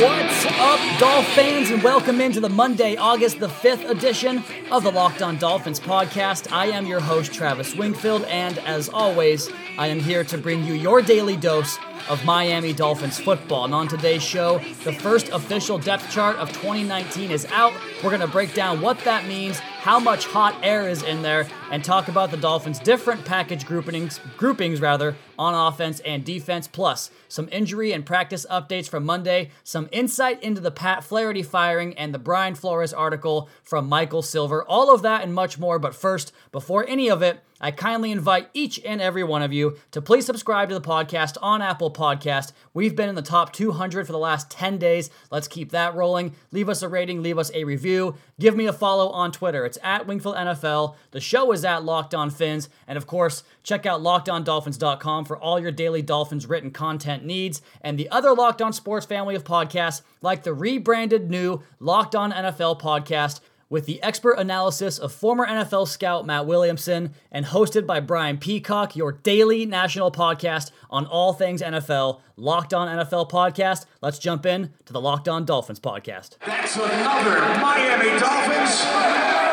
What's up, Dolph fans, and welcome into the Monday, August the 5th edition of the Locked On Dolphins podcast. I am your host, Travis Wingfield, and as always, I am here to bring you your daily dose of Miami Dolphins football. And on today's show, the first official depth chart of 2019 is out. We're going to break down what that means, how much hot air is in there, and talk about the Dolphins' different package groupings, groupings rather, on offense and defense, plus some injury and practice updates from Monday, some insight into the Pat Flaherty firing, and the Brian Flores article from Michael Silver. All of that and much more. But first, before any of it, I kindly invite each and every one of you to please subscribe to the podcast on Apple Podcast. We've been in the top 200 for the last 10 days. Let's keep that rolling. Leave us a rating, leave us a review. Give me a follow on Twitter. It's at Wingfield NFL. The show is at Locked On Fins. And of course, check out lockedondolphins.com for all your daily Dolphins written content needs and the other Locked On Sports family of podcasts like the rebranded new Locked On NFL podcast with the expert analysis of former NFL scout Matt Williamson and hosted by Brian Peacock, your daily national podcast on all things NFL, Locked On NFL podcast. Let's jump in to the Locked On Dolphins podcast. That's another Miami Dolphins.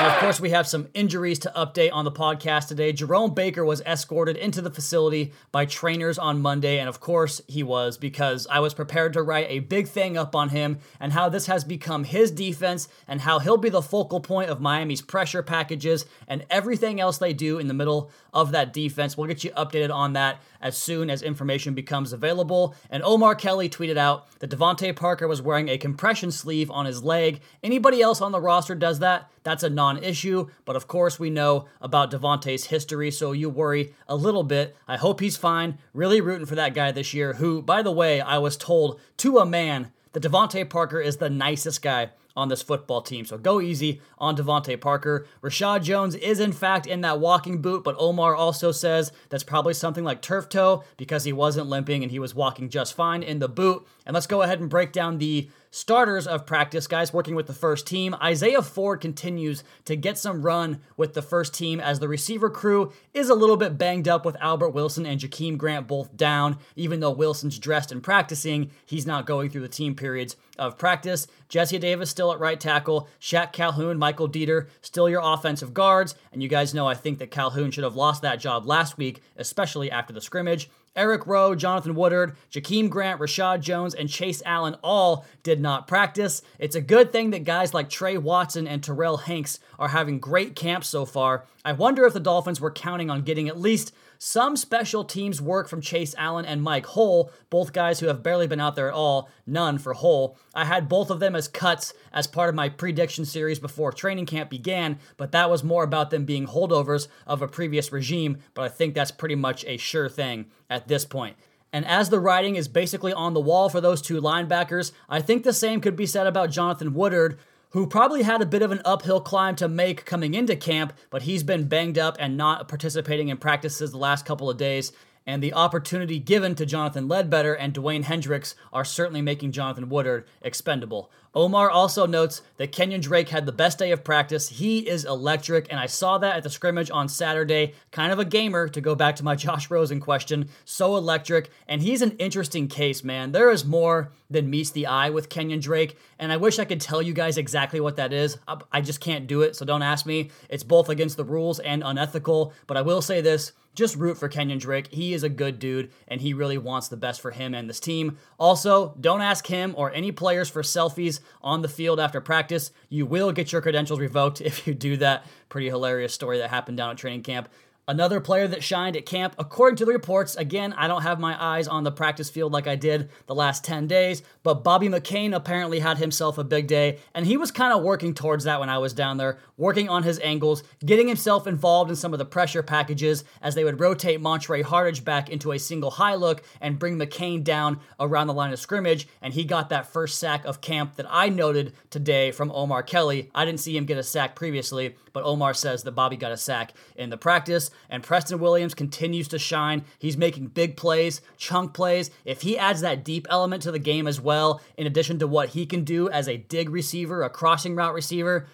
And of course, we have some injuries to update on the podcast today. Jerome Baker was escorted into the facility by trainers on Monday, and of course, he was because I was prepared to write a big thing up on him and how this has become his defense and how he'll be the focal point of Miami's pressure packages and everything else they do in the middle of that defense. We'll get you updated on that as soon as information becomes available. And Omar Kelly tweeted out that DeVante Parker was wearing a compression sleeve on his leg. Anybody else on the roster does that? That's a non issue. But of course, we know about DeVante's history, so you worry a little bit. I hope he's fine. Really rooting for that guy this year, who, by the way, I was told to a man that DeVante Parker is the nicest guy on this football team. So go easy on DeVante Parker. Reshad Jones is in fact in that walking boot, but Omar also says that's probably something like turf toe because he wasn't limping and he was walking just fine in the boot. And let's go ahead and break down the starters of practice, guys working with the first team. Isaiah Ford continues to get some run with the first team as the receiver crew is a little bit banged up with Albert Wilson and Jakeem Grant both down. Even though Wilson's dressed and practicing, he's not going through the team periods of practice. Jesse Davis still at right tackle. Shaq Calhoun, Michael Deiter, still your offensive guards. And you guys know I think that Calhoun should have lost that job last week, especially after the scrimmage. Eric Rowe, Jonathan Woodard, Jakeem Grant, Reshad Jones, and Chase Allen all did not practice. It's a good thing that guys like Trey Watson and Terrell Hanks are having great camps so far. I wonder if the Dolphins were counting on getting at least some special teams work from Chase Allen and Mike Hull, both guys who have barely been out there at all, none for Hull. I had both of them as cuts as part of my prediction series before training camp began, but that was more about them being holdovers of a previous regime, but I think that's pretty much a sure thing at this point. And as the writing is basically on the wall for those two linebackers, I think the same could be said about Jonathan Woodard, who probably had a bit of an uphill climb to make coming into camp, but he's been banged up and not participating in practices the last couple of days and the opportunity given to Jonathan Ledbetter and Dewayne Hendrix are certainly making Jonathan Woodard expendable. Omar also notes that Kenyon Drake had the best day of practice. He is electric, and I saw that at the scrimmage on Saturday. Kind of a gamer, to go back to my Josh Rosen question. So electric, and he's an interesting case, man. There is more than meets the eye with Kenyon Drake, and I wish I could tell you guys exactly what that is. I just can't do it, so don't ask me. It's both against the rules and unethical, but I will say this just root for Kenyon Drake. He is a good dude, and he really wants the best for him and this team. Also, don't ask him or any players for selfies on the field after practice. You will get your credentials revoked if you do that. Pretty hilarious story that happened down at training camp. Another player that shined at camp, according to the reports, again, I don't have my eyes on the practice field like I did the last 10 days, but Bobby McCain apparently had himself a big day, and he was kind of working towards that when I was down there, working on his angles, getting himself involved in some of the pressure packages as they would rotate Montre Hardage back into a single high look and bring McCain down around the line of scrimmage, and he got that first sack of camp that I noted today from Omar Kelly. I didn't see him get a sack previously, but Omar says that Bobby got a sack in the practice. And Preston Williams continues to shine. He's making big plays, chunk plays. If he adds that deep element to the game as well, in addition to what he can do as a dig receiver, a crossing route receiver,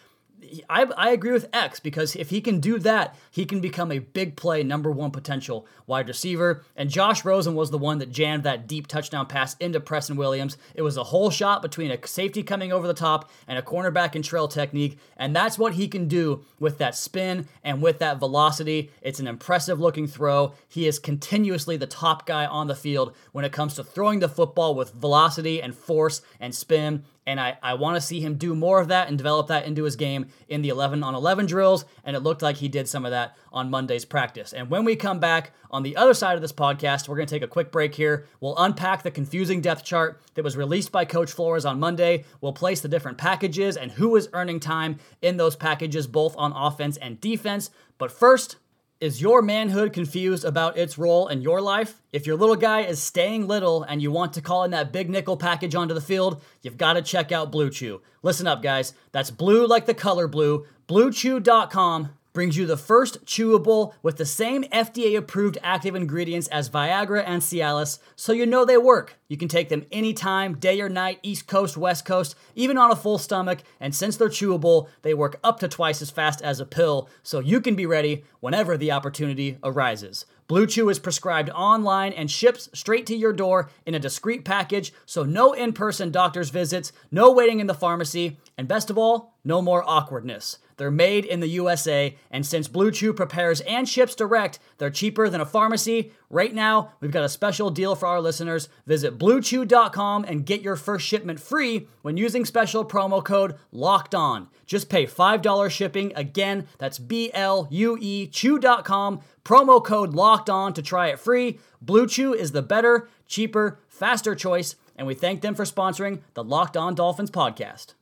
I, I agree with X because if he can do that, he can become a big play number one potential wide receiver. And Josh Rosen was the one that jammed that deep touchdown pass into Preston Williams. It was a whole shot between a safety coming over the top and a cornerback and trail technique. And that's what he can do with that spin and with that velocity. It's an impressive looking throw. He is continuously the top guy on the field when it comes to throwing the football with velocity and force and spin and I, I want to see him do more of that and develop that into his game in the 11 on 11 drills. And it looked like he did some of that on Monday's practice. And when we come back on the other side of this podcast, we're going to take a quick break here. We'll unpack the confusing depth chart that was released by Coach Flores on Monday. We'll place the different packages and who is earning time in those packages, both on offense and defense. But first, is your manhood confused about its role in your life? If your little guy is staying little and you want to call in that big nickel package onto the field, you've got to check out Blue Chew. Listen up, guys. That's blue like the color blue. BlueChew.com brings you the first chewable with the same FDA approved active ingredients as Viagra and Cialis, so you know they work. You can take them anytime, day or night, East Coast, West Coast, even on a full stomach, and since they're chewable, they work up to twice as fast as a pill, so you can be ready whenever the opportunity arises. Blue Chew is prescribed online and ships straight to your door in a discreet package, so no in person doctor's visits, no waiting in the pharmacy, and best of all, no more awkwardness. They're made in the USA, and since Blue Chew prepares and ships direct, they're cheaper than a pharmacy. Right now, we've got a special deal for our listeners. Visit bluechew.com and get your first shipment free when using special promo code LOCKED ON. Just pay $5 shipping. Again, that's B L U E chew.com, promo code LOCKED ON to try it free. Blue Chew is the better, cheaper, faster choice, and we thank them for sponsoring the Locked On Dolphins podcast.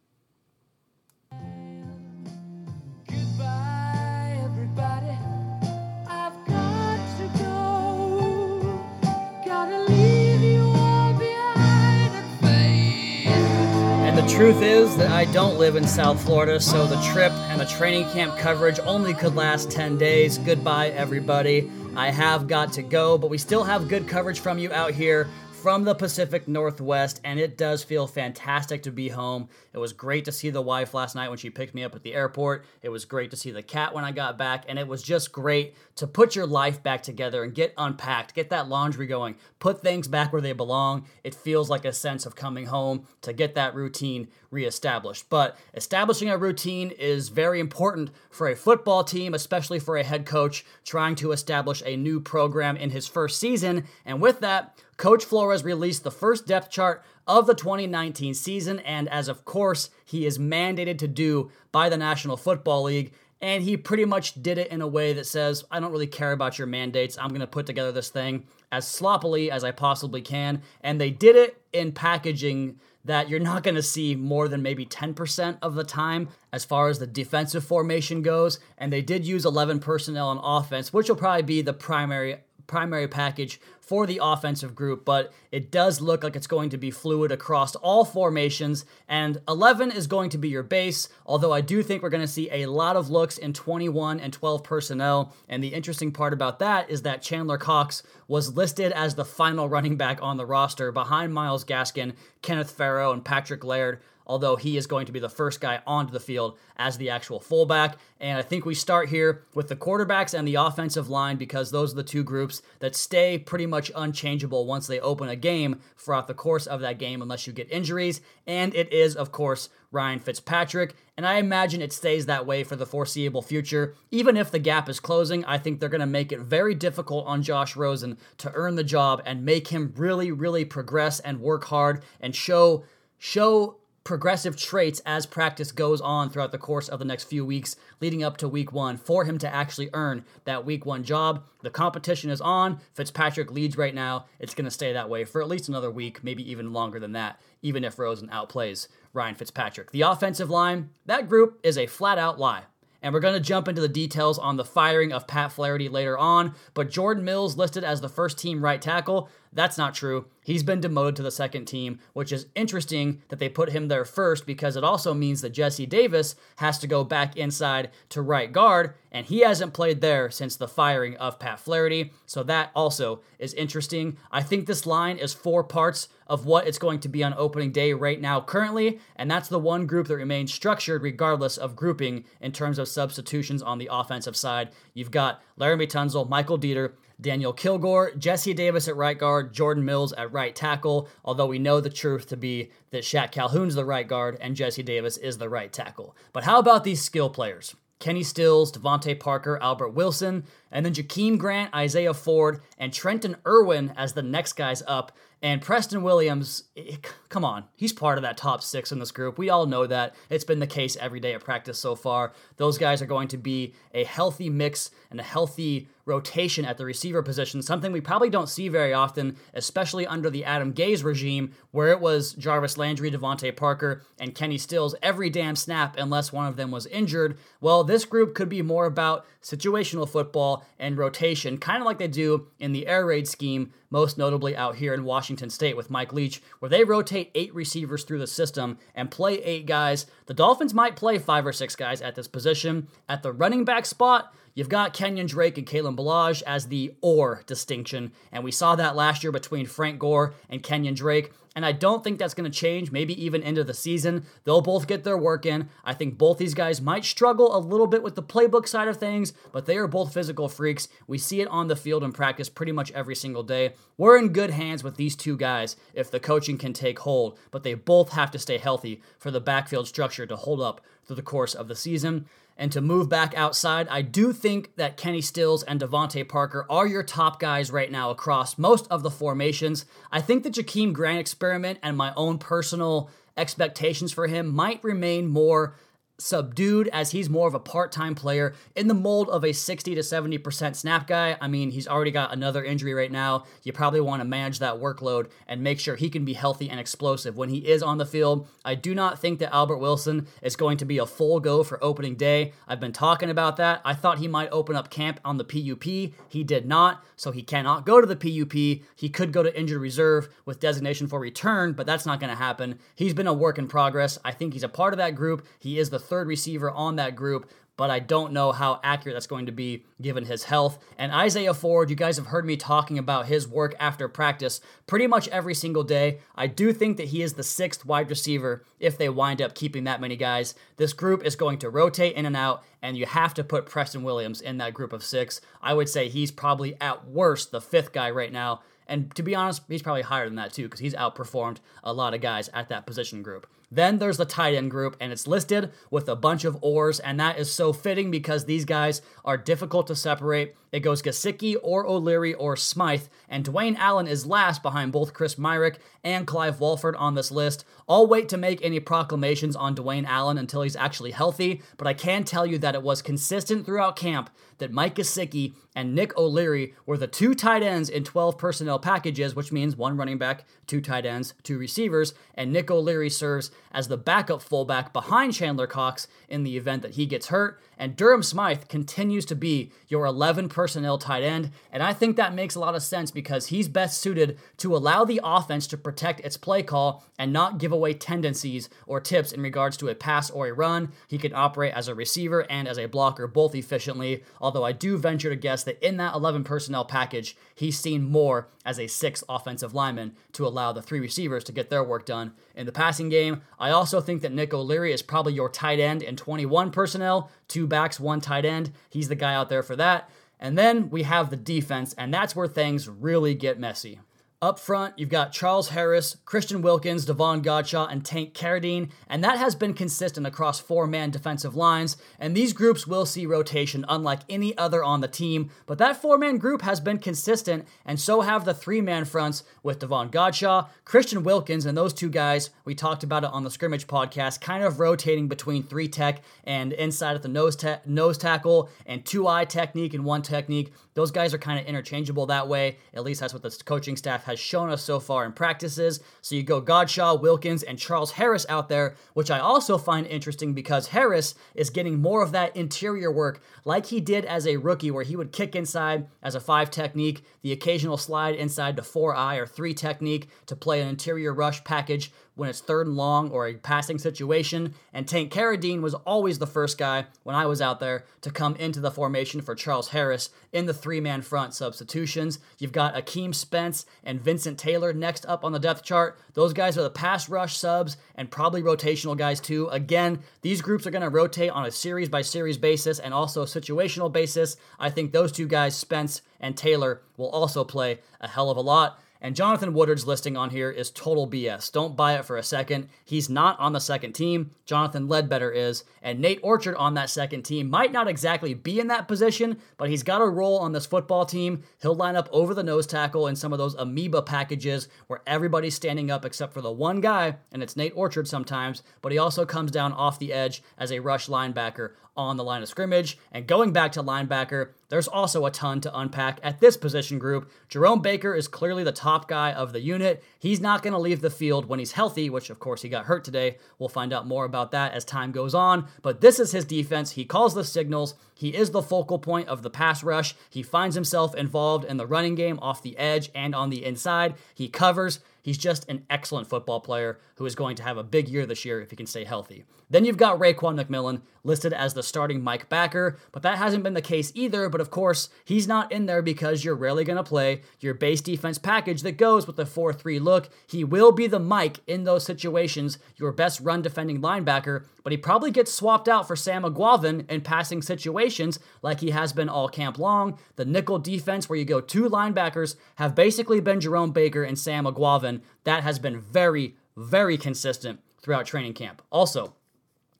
The truth is that I don't live in South Florida, so the trip and the training camp coverage only could last 10 days. Goodbye, everybody. I have got to go, but we still have good coverage from you out here from the Pacific Northwest, and it does feel fantastic to be home. It was great to see the wife last night when she picked me up at the airport. It was great to see the cat when I got back, and it was just great to put your life back together and get unpacked, get that laundry going, put things back where they belong. It feels like a sense of coming home to get that routine reestablished. But establishing a routine is very important for a football team, especially for a head coach trying to establish a new program in his first season. And with that, Coach Flores released the first depth chart of the 2019 season, and as of course he is mandated to do by the National Football League. And he pretty much did it in a way that says, I don't really care about your mandates. I'm going to put together this thing as sloppily as I possibly can. And they did it in packaging that you're not going to see more than maybe 10% of the time as far as the defensive formation goes. And they did use 11 personnel on offense, which will probably be the primary primary package for the offensive group, but it does look like it's going to be fluid across all formations. And 11 is going to be your base, although I do think we're going to see a lot of looks in 21 and 12 personnel. And the interesting part about that is that Chandler Cox was listed as the final running back on the roster behind Myles Gaskin, Kenneth Farrow, and Patrick Laird although he is going to be the first guy onto the field as the actual fullback. And I think we start here with the quarterbacks and the offensive line because those are the two groups that stay pretty much unchangeable once they open a game throughout the course of that game, unless you get injuries. And it is, of course, Ryan Fitzpatrick. And I imagine it stays that way for the foreseeable future. Even if the gap is closing, I think they're going to make it very difficult on Josh Rosen to earn the job and make him really, really progress and work hard and show show progressive traits as practice goes on throughout the course of the next few weeks leading up to week one for him to actually earn that week one job. The competition is on. Fitzpatrick leads right now. It's going to stay that way for at least another week, maybe even longer than that, even if Rosen outplays Ryan Fitzpatrick. The offensive line, that group is a flat out lie and we're going to jump into the details on the firing of Pat Flaherty later on. But Jordan Mills listed as the first team right tackle. That's not true. He's been demoted to the second team, which is interesting that they put him there first because it also means that Jesse Davis has to go back inside to right guard, and he hasn't played there since the firing of Pat Flaherty. So that also is interesting. I think this line is four parts of what it's going to be on opening day right now currently, and that's the one group that remains structured regardless of grouping in terms of substitutions on the offensive side. You've got Laremy Tunsil, Michael Deiter, Daniel Kilgore, Jesse Davis at right guard, Jordan Mills at right tackle, although we know the truth to be that Shaq Calhoun's the right guard and Jesse Davis is the right tackle. But how about these skill players? Kenny Stills, DeVante Parker, Albert Wilson, and then Jakeem Grant, Isaiah Ford, and Trenton Irwin as the next guys up. And Preston Williams, eh, come on, he's part of that top six in this group. We all know that. It's been the case every day at practice so far. Those guys are going to be a healthy mix and a healthy rotation at the receiver position, something we probably don't see very often, especially under the Adam Gase regime, where it was Jarvis Landry, DeVante Parker, and Kenny Stills every damn snap unless one of them was injured. Well, this group could be more about situational football and rotation, kind of like they do in the air raid scheme, most notably out here in Washington State with Mike Leach, where they rotate eight receivers through the system and play eight guys. The Dolphins might play five or six guys at this position. At the running back spot, You've got Kenyon Drake and Kalen Ballage as the or distinction, and we saw that last year between Frank Gore and Kenyon Drake. And I don't think that's going to change, maybe even into the season. They'll both get their work in. I think both these guys might struggle a little bit with the playbook side of things, but they are both physical freaks. We see it on the field in practice pretty much every single day. We're in good hands with these two guys if the coaching can take hold, but they both have to stay healthy for the backfield structure to hold up through the course of the season. And to move back outside, I do think that Kenny Stills and DeVante Parker are your top guys right now across most of the formations. I think the Jakeem Grant experiment and my own personal expectations for him might remain more subdued as he's more of a part-time player in the mold of a 60 to 70% snap guy. I mean, he's already got another injury right now. You probably want to manage that workload and make sure he can be healthy and explosive when he is on the field. I do not think that Albert Wilson is going to be a full go for opening day. I've been talking about that. I thought he might open up camp on the PUP. He did not, so he cannot go to the PUP. He could go to injured reserve with designation for return, but that's not going to happen. He's been a work in progress. I think he's a part of that group. He is the receiver on that group, but I don't know how accurate that's going to be given his health. And Isaiah Ford, you guys have heard me talking about his work after practice pretty much every single day. I do think that he is the sixth wide receiver if they wind up keeping that many guys. This group is going to rotate in and out, and you have to put Preston Williams in that group of six. I would say he's probably at worst the fifth guy right now. And to be honest, he's probably higher than that too, because he's outperformed a lot of guys at that position group. Then there's the tight end group, and it's listed with a bunch of ors, and that is so fitting because these guys are difficult to separate. It goes Gesicki or O'Leary or Smythe, and Dwayne Allen is last behind both Chris Myarick and Clive Walford on this list. I'll wait to make any proclamations on Dwayne Allen until he's actually healthy, but I can tell you that it was consistent throughout camp that Mike Gesicki and Nick O'Leary were the two tight ends in 12 personnel packages, which means one running back, two tight ends, two receivers, and Nick O'Leary serves as the backup fullback behind Chandler Cox in the event that he gets hurt. And Durham Smythe continues to be your 11 personnel tight end, and I think that makes a lot of sense because he's best suited to allow the offense to protect its play call and not give away tendencies or tips in regards to a pass or a run. He can operate as a receiver and as a blocker both efficiently, although I do venture to guess that in that 11 personnel package, he's seen more as a sixth offensive lineman to allow the three receivers to get their work done in the passing game. I also think that Nick O'Leary is probably your tight end in 21 personnel, two backs, one tight end. He's the guy out there for that. And then we have the defense, and that's where things really get messy. Up front, you've got Charles Harris, Christian Wilkins, Davon Godchaux, and Tank Carradine, and that has been consistent across four man defensive lines. And these groups will see rotation unlike any other on the team, but that four man group has been consistent, and so have the three man fronts with Davon Godchaux, Christian Wilkins, and those two guys. We talked about it on the scrimmage podcast, kind of rotating between three tech and inside at the nose, ta- nose tackle and two eye technique and one technique. Those guys are kind of interchangeable that way. At least that's what the coaching staff has has shown us so far in practices. So you go Godchaux, Wilkins, and Charles Harris out there, which I also find interesting because Harris is getting more of that interior work like he did as a rookie, where he would kick inside as a five technique, the occasional slide inside to four eye or three technique to play an interior rush package when it's third and long or a passing situation. And Tank Carradine was always the first guy when I was out there to come into the formation for Charles Harris in the three man front substitutions. You've got Akeem Spence and Vincent Taylor next up on the depth chart. Those guys are the pass rush subs and probably rotational guys too. Again, these groups are going to rotate on a series by series basis and also situational basis. I think those two guys, Spence and Taylor, will also play a hell of a lot. And Jonathan Woodard's listing on here is total BS. Don't buy it for a second. He's not on the second team. Jonathan Ledbetter is. And Nate Orchard on that second team might not exactly be in that position, but he's got a role on this football team. He'll line up over the nose tackle in some of those amoeba packages where everybody's standing up except for the one guy, and it's Nate Orchard sometimes, but he also comes down off the edge as a rush linebacker on the line of scrimmage. And going back to linebacker, there's also a ton to unpack at this position group. Jerome Baker is clearly the top guy of the unit. He's not going to leave the field when he's healthy, which of course he got hurt today. We'll find out more about that as time goes on. But this is his defense. He calls the signals. He is the focal point of the pass rush. He finds himself involved in the running game off the edge and on the inside. He covers. He's just an excellent football player who is going to have a big year this year if he can stay healthy. Then you've got Raekwon McMillan listed as the starting Mike backer, but that hasn't been the case either. But of course, he's not in there because you're rarely going to play your base defense package that goes with the 4 3 look. He will be the Mike in those situations, your best run defending linebacker, but he probably gets swapped out for Sam Eguavoen in passing situations like he has been all camp long. The nickel defense, where you go two linebackers, have basically been Jerome Baker and Sam Eguavoen. That has been very, very consistent throughout training camp. Also,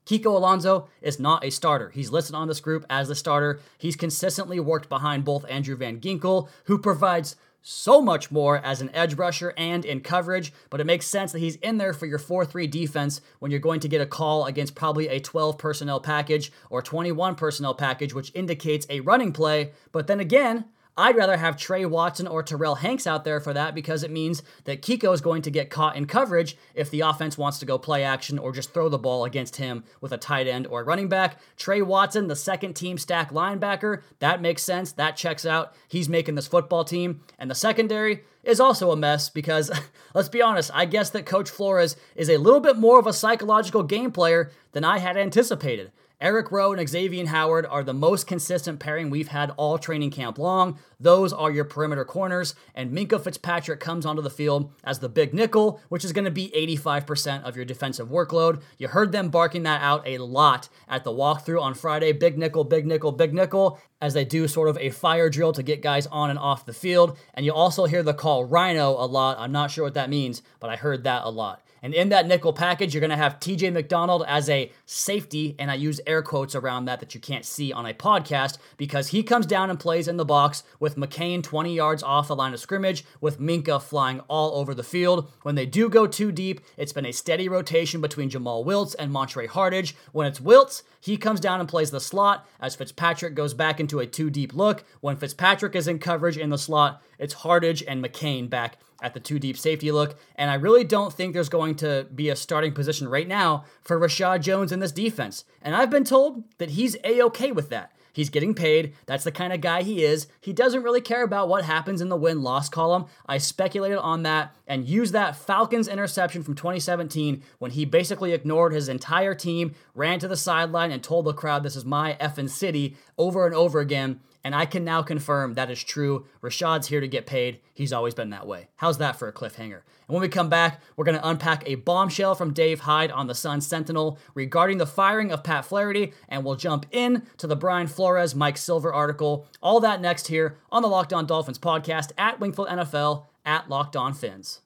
Kiko Alonso is not a starter. He's listed on this group as the starter. He's consistently worked behind both Andrew Van Ginkel, who provides so much more as an edge rusher and in coverage, but it makes sense that he's in there for your 4 3 defense when you're going to get a call against probably a 12 personnel package or 21 personnel package, which indicates a running play. But then again, I'd rather have Trey Watson or Terrell Hanks out there for that because it means that Kiko is going to get caught in coverage if the offense wants to go play action or just throw the ball against him with a tight end or running back. Trey Watson, the second team stack linebacker, that makes sense. That checks out. He's making this football team. And the secondary is also a mess because, let's be honest, I guess that Coach Flores is a little bit more of a psychological game player than I had anticipated. Eric Rowe and Xavier Howard are the most consistent pairing we've had all training camp long. Those are your perimeter corners, and Minkah Fitzpatrick comes onto the field as the big nickel, which is going to be 85% of your defensive workload. You heard them barking that out a lot at the walkthrough on Friday big nickel, big nickel, big nickel, as they do sort of a fire drill to get guys on and off the field. And you also hear the call rhino a lot. I'm not sure what that means, but I heard that a lot. And in that nickel package, you're going to have TJ McDonald as a safety, and I use air quotes around that that you can't see on a podcast because he comes down and plays in the box with McCain 20 yards off the line of scrimmage, with Minkah flying all over the field. When they do go too deep, it's been a steady rotation between Jomal Wiltz and Montre Hardage. When it's Wiltz, he comes down and plays the slot as Fitzpatrick goes back into a two deep look. When Fitzpatrick is in coverage in the slot, it's Hardage and McCain back at the two deep safety look. And I really don't think there's going to be a starting position right now for Reshad Jones in this defense. And I've been told that he's a okay with that. He's getting paid. That's the kind of guy he is. He doesn't really care about what happens in the win loss column. I speculated on that and used that Falcons interception from 2017 when he basically ignored his entire team, ran to the sideline, and told the crowd, This is my effing city over and over again. And I can now confirm that is true. Reshad's here to get paid. He's always been that way. How's that for a cliffhanger? And when we come back, we're going to unpack a bombshell from Dave Hyde on the Sun Sentinel regarding the firing of Pat Flaherty, and we'll jump in to the Brian Flores, Mike Silver article. All that next here on the Locked On Dolphins podcast at Wingfield NFL at Locked On Fins.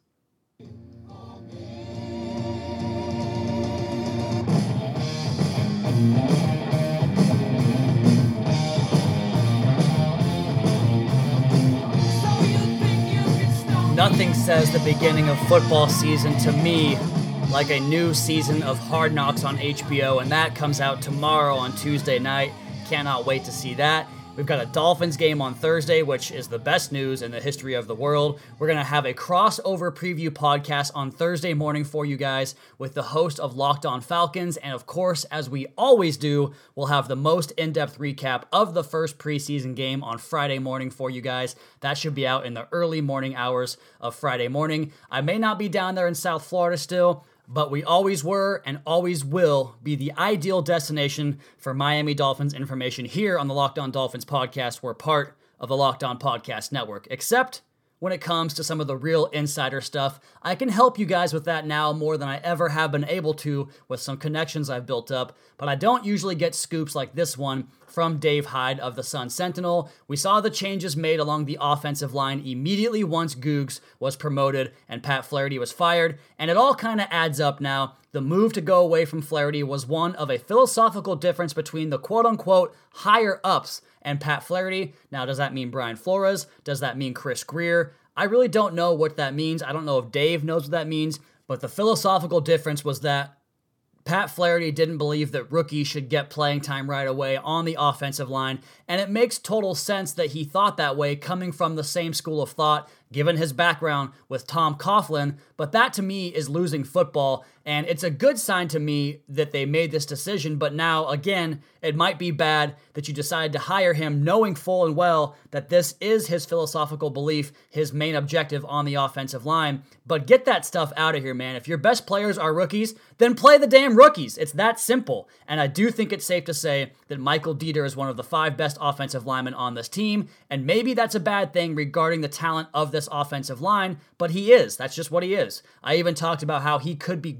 Nothing says the beginning of football season to me like a new season of Hard Knocks on HBO, and that comes out tomorrow on Tuesday night. Cannot wait to see that. We've got a Dolphins game on Thursday, which is the best news in the history of the world. We're going to have a crossover preview podcast on Thursday morning for you guys with the host of Locked On Falcons. And of course, as we always do, we'll have the most in depth recap of the first preseason game on Friday morning for you guys. That should be out in the early morning hours of Friday morning. I may not be down there in South Florida still but we always were and always will be the ideal destination for Miami Dolphins information here on the Locked On Dolphins podcast. We're part of the Locked On Podcast Network, except when it comes to some of the real insider stuff. I can help you guys with that now more than I ever have been able to with some connections I've built up, but I don't usually get scoops like this one from Dave Hyde of the Sun Sentinel. We saw the changes made along the offensive line immediately once Googs was promoted and Pat Flaherty was fired, and it all kind of adds up now. The move to go away from Flaherty was one of a philosophical difference between the quote unquote higher ups and Pat Flaherty. Now, does that mean Brian Flores? Does that mean Chris Grier? I really don't know what that means. I don't know if Dave knows what that means, but the philosophical difference was that Pat Flaherty didn't believe that rookies should get playing time right away on the offensive line, and it makes total sense that he thought that way coming from the same school of thought given his background with Tom Coughlin, but that to me is losing football. And it's a good sign to me that they made this decision. But now, again, it might be bad that you decided to hire him knowing full and well that this is his philosophical belief, his main objective on the offensive line. But get that stuff out of here, man. If your best players are rookies, then play the damn rookies. It's that simple. And I do think it's safe to say that Michael Deiter is one of the five best offensive linemen on this team. And maybe that's a bad thing regarding the talent of this offensive line, but he is. That's just what he is. I even talked about how he could be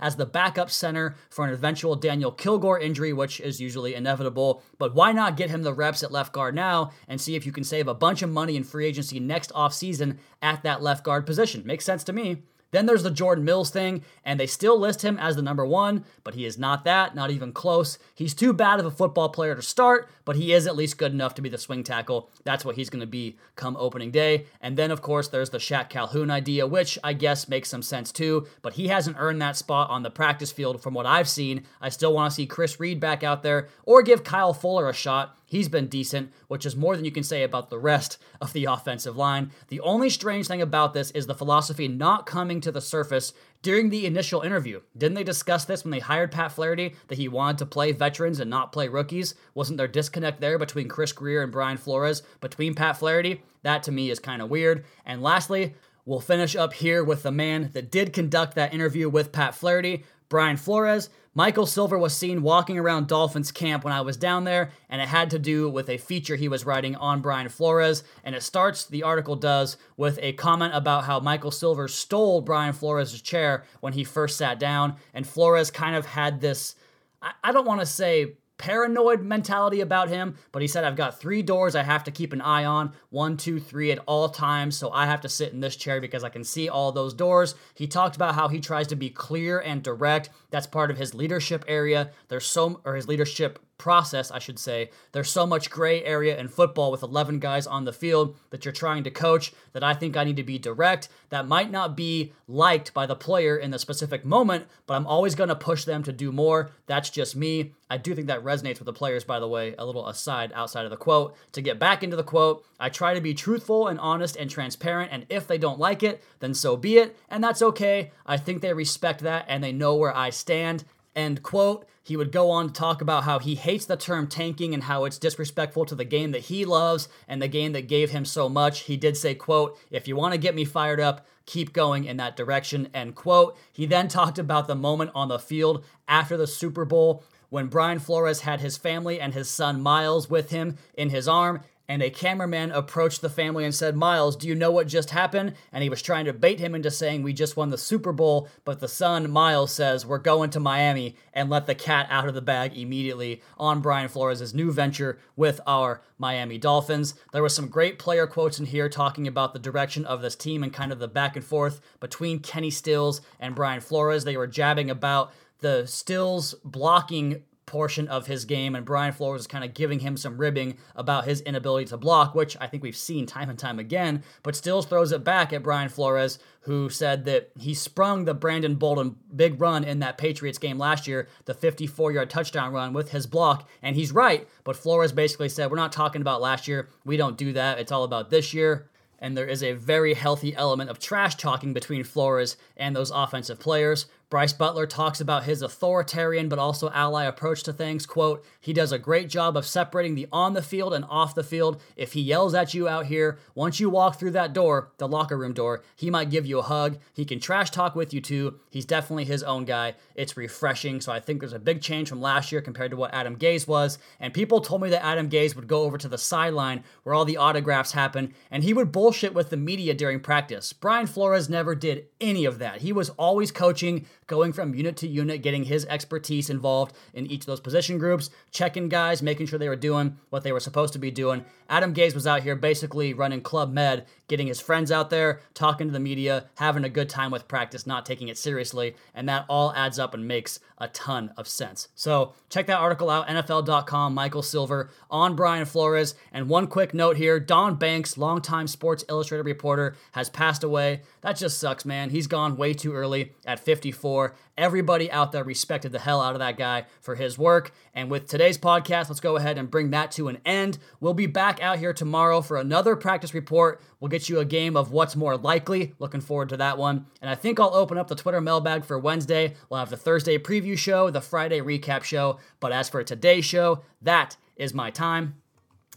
as the backup center for an eventual Daniel Kilgore injury, which is usually inevitable. But why not get him the reps at left guard now and see if you can save a bunch of money in free agency next offseason at that left guard position? Makes sense to me. Then there's the Jordan Mills thing, and they still list him as the number one, but he is not that, not even close. He's too bad of a football player to start, but he is at least good enough to be the swing tackle. That's what he's going to be come opening day. And then, of course, there's the Shaq Calhoun idea, which I guess makes some sense too, but he hasn't earned that spot on the practice field from what I've seen. I still want to see Chris Reed back out there or give Kyle Fuller a shot. He's been decent, which is more than you can say about the rest of the offensive line. The only strange thing about this is the philosophy not coming to the surface during the initial interview. Didn't they discuss this when they hired Pat Flaherty that he wanted to play veterans and not play rookies? Wasn't there disconnect there between Chris Grier and Brian Flores between Pat Flaherty? That to me is kind of weird. And lastly, we'll finish up here with the man that did conduct that interview with Pat Flaherty, Brian Flores. Michael Silver was seen walking around Dolphins camp when I was down there, and it had to do with a feature he was writing on Brian Flores. And it starts, the article does, with a comment about how Michael Silver stole Brian Flores' chair when he first sat down. And Flores kind of had this, I, don't want to say paranoid mentality about him, but he said, I've got three doors I have to keep an eye on one, two, three at all times. So I have to sit in this chair because I can see all those doors. He talked about how he tries to be clear and direct. That's part of his leadership area. There's so, or his leadership process, I should say. There's so much gray area in football with 11 guys on the field that you're trying to coach that I think I need to be direct. That might not be liked by the player in the specific moment, but I'm always going to push them to do more. That's just me. I do think that resonates with the players, by the way, a little aside outside of the quote. To get back into the quote, I try to be truthful and honest and transparent, and if they don't like it, then so be it, and that's okay. I think they respect that and they know where I stand. End quote. He would go on to talk about how he hates the term tanking and how it's disrespectful to the game that he loves and the game that gave him so much. He did say, quote, if you want to get me fired up, keep going in that direction, end quote. He then talked about the moment on the field after the Super Bowl when Brian Flores had his family and his son Miles with him in his arm and a cameraman approached the family and said, Miles, do you know what just happened? And he was trying to bait him into saying, We just won the Super Bowl. But the son, Miles, says, We're going to Miami and let the cat out of the bag immediately on Brian Flores' new venture with our Miami Dolphins. There was some great player quotes in here talking about the direction of this team and kind of the back and forth between Kenny Stills and Brian Flores. They were jabbing about the Stills blocking portion of his game, and Brian Flores is kind of giving him some ribbing about his inability to block, which I think we've seen time and time again, but still throws it back at Brian Flores, who said that he sprung the Brandon Bolden big run in that Patriots game last year, the 54 yard touchdown run with his block, and he's right, but Flores basically said, We're not talking about last year, we don't do that, it's all about this year. And there is a very healthy element of trash talking between Flores and those offensive players. Brice Butler talks about his authoritarian but also ally approach to things. Quote, he does a great job of separating the on the field and off the field. If he yells at you out here, once you walk through that door, the locker room door, he might give you a hug. He can trash talk with you too. He's definitely his own guy. It's refreshing. So I think there's a big change from last year compared to what Adam Gase was. And people told me that Adam Gase would go over to the sideline where all the autographs happen and he would bullshit with the media during practice. Brian Flores never did any of that. He was always coaching, going from unit to unit, getting his expertise involved in each of those position groups, checking guys, making sure they were doing what they were supposed to be doing. Adam Gase was out here basically running Club Med, getting his friends out there, talking to the media, having a good time with practice, not taking it seriously, and that all adds up and makes a ton of sense. So check that article out, NFL.com, Michael Silver on Brian Flores. And one quick note here Don Banks, longtime Sports Illustrated reporter, has passed away. That just sucks, man. He's gone way too early at 54. Everybody out there respected the hell out of that guy for his work. And with today's podcast, let's go ahead and bring that to an end. We'll be back out here tomorrow for another practice report. We'll get you a game of what's more likely. Looking forward to that one. And I think I'll open up the Twitter mailbag for Wednesday. We'll have the Thursday preview show, the Friday recap show. But as for today's show, that is my time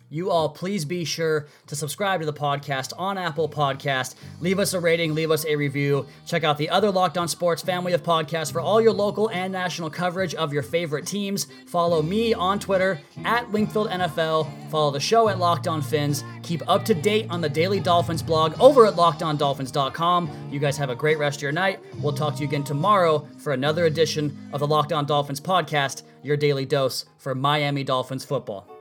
you all please be sure to subscribe to the podcast on Apple Podcast. Leave us a rating, leave us a review. Check out the other Locked On Sports family of podcasts for all your local and national coverage of your favorite teams. Follow me on Twitter at Wingfield NFL. Follow the show at Locked On Fins. Keep up to date on the Daily Dolphins blog over at LockedOnDolphins.com. You guys have a great rest of your night. We'll talk to you again tomorrow for another edition of the Locked On Dolphins podcast, your daily dose for Miami Dolphins football.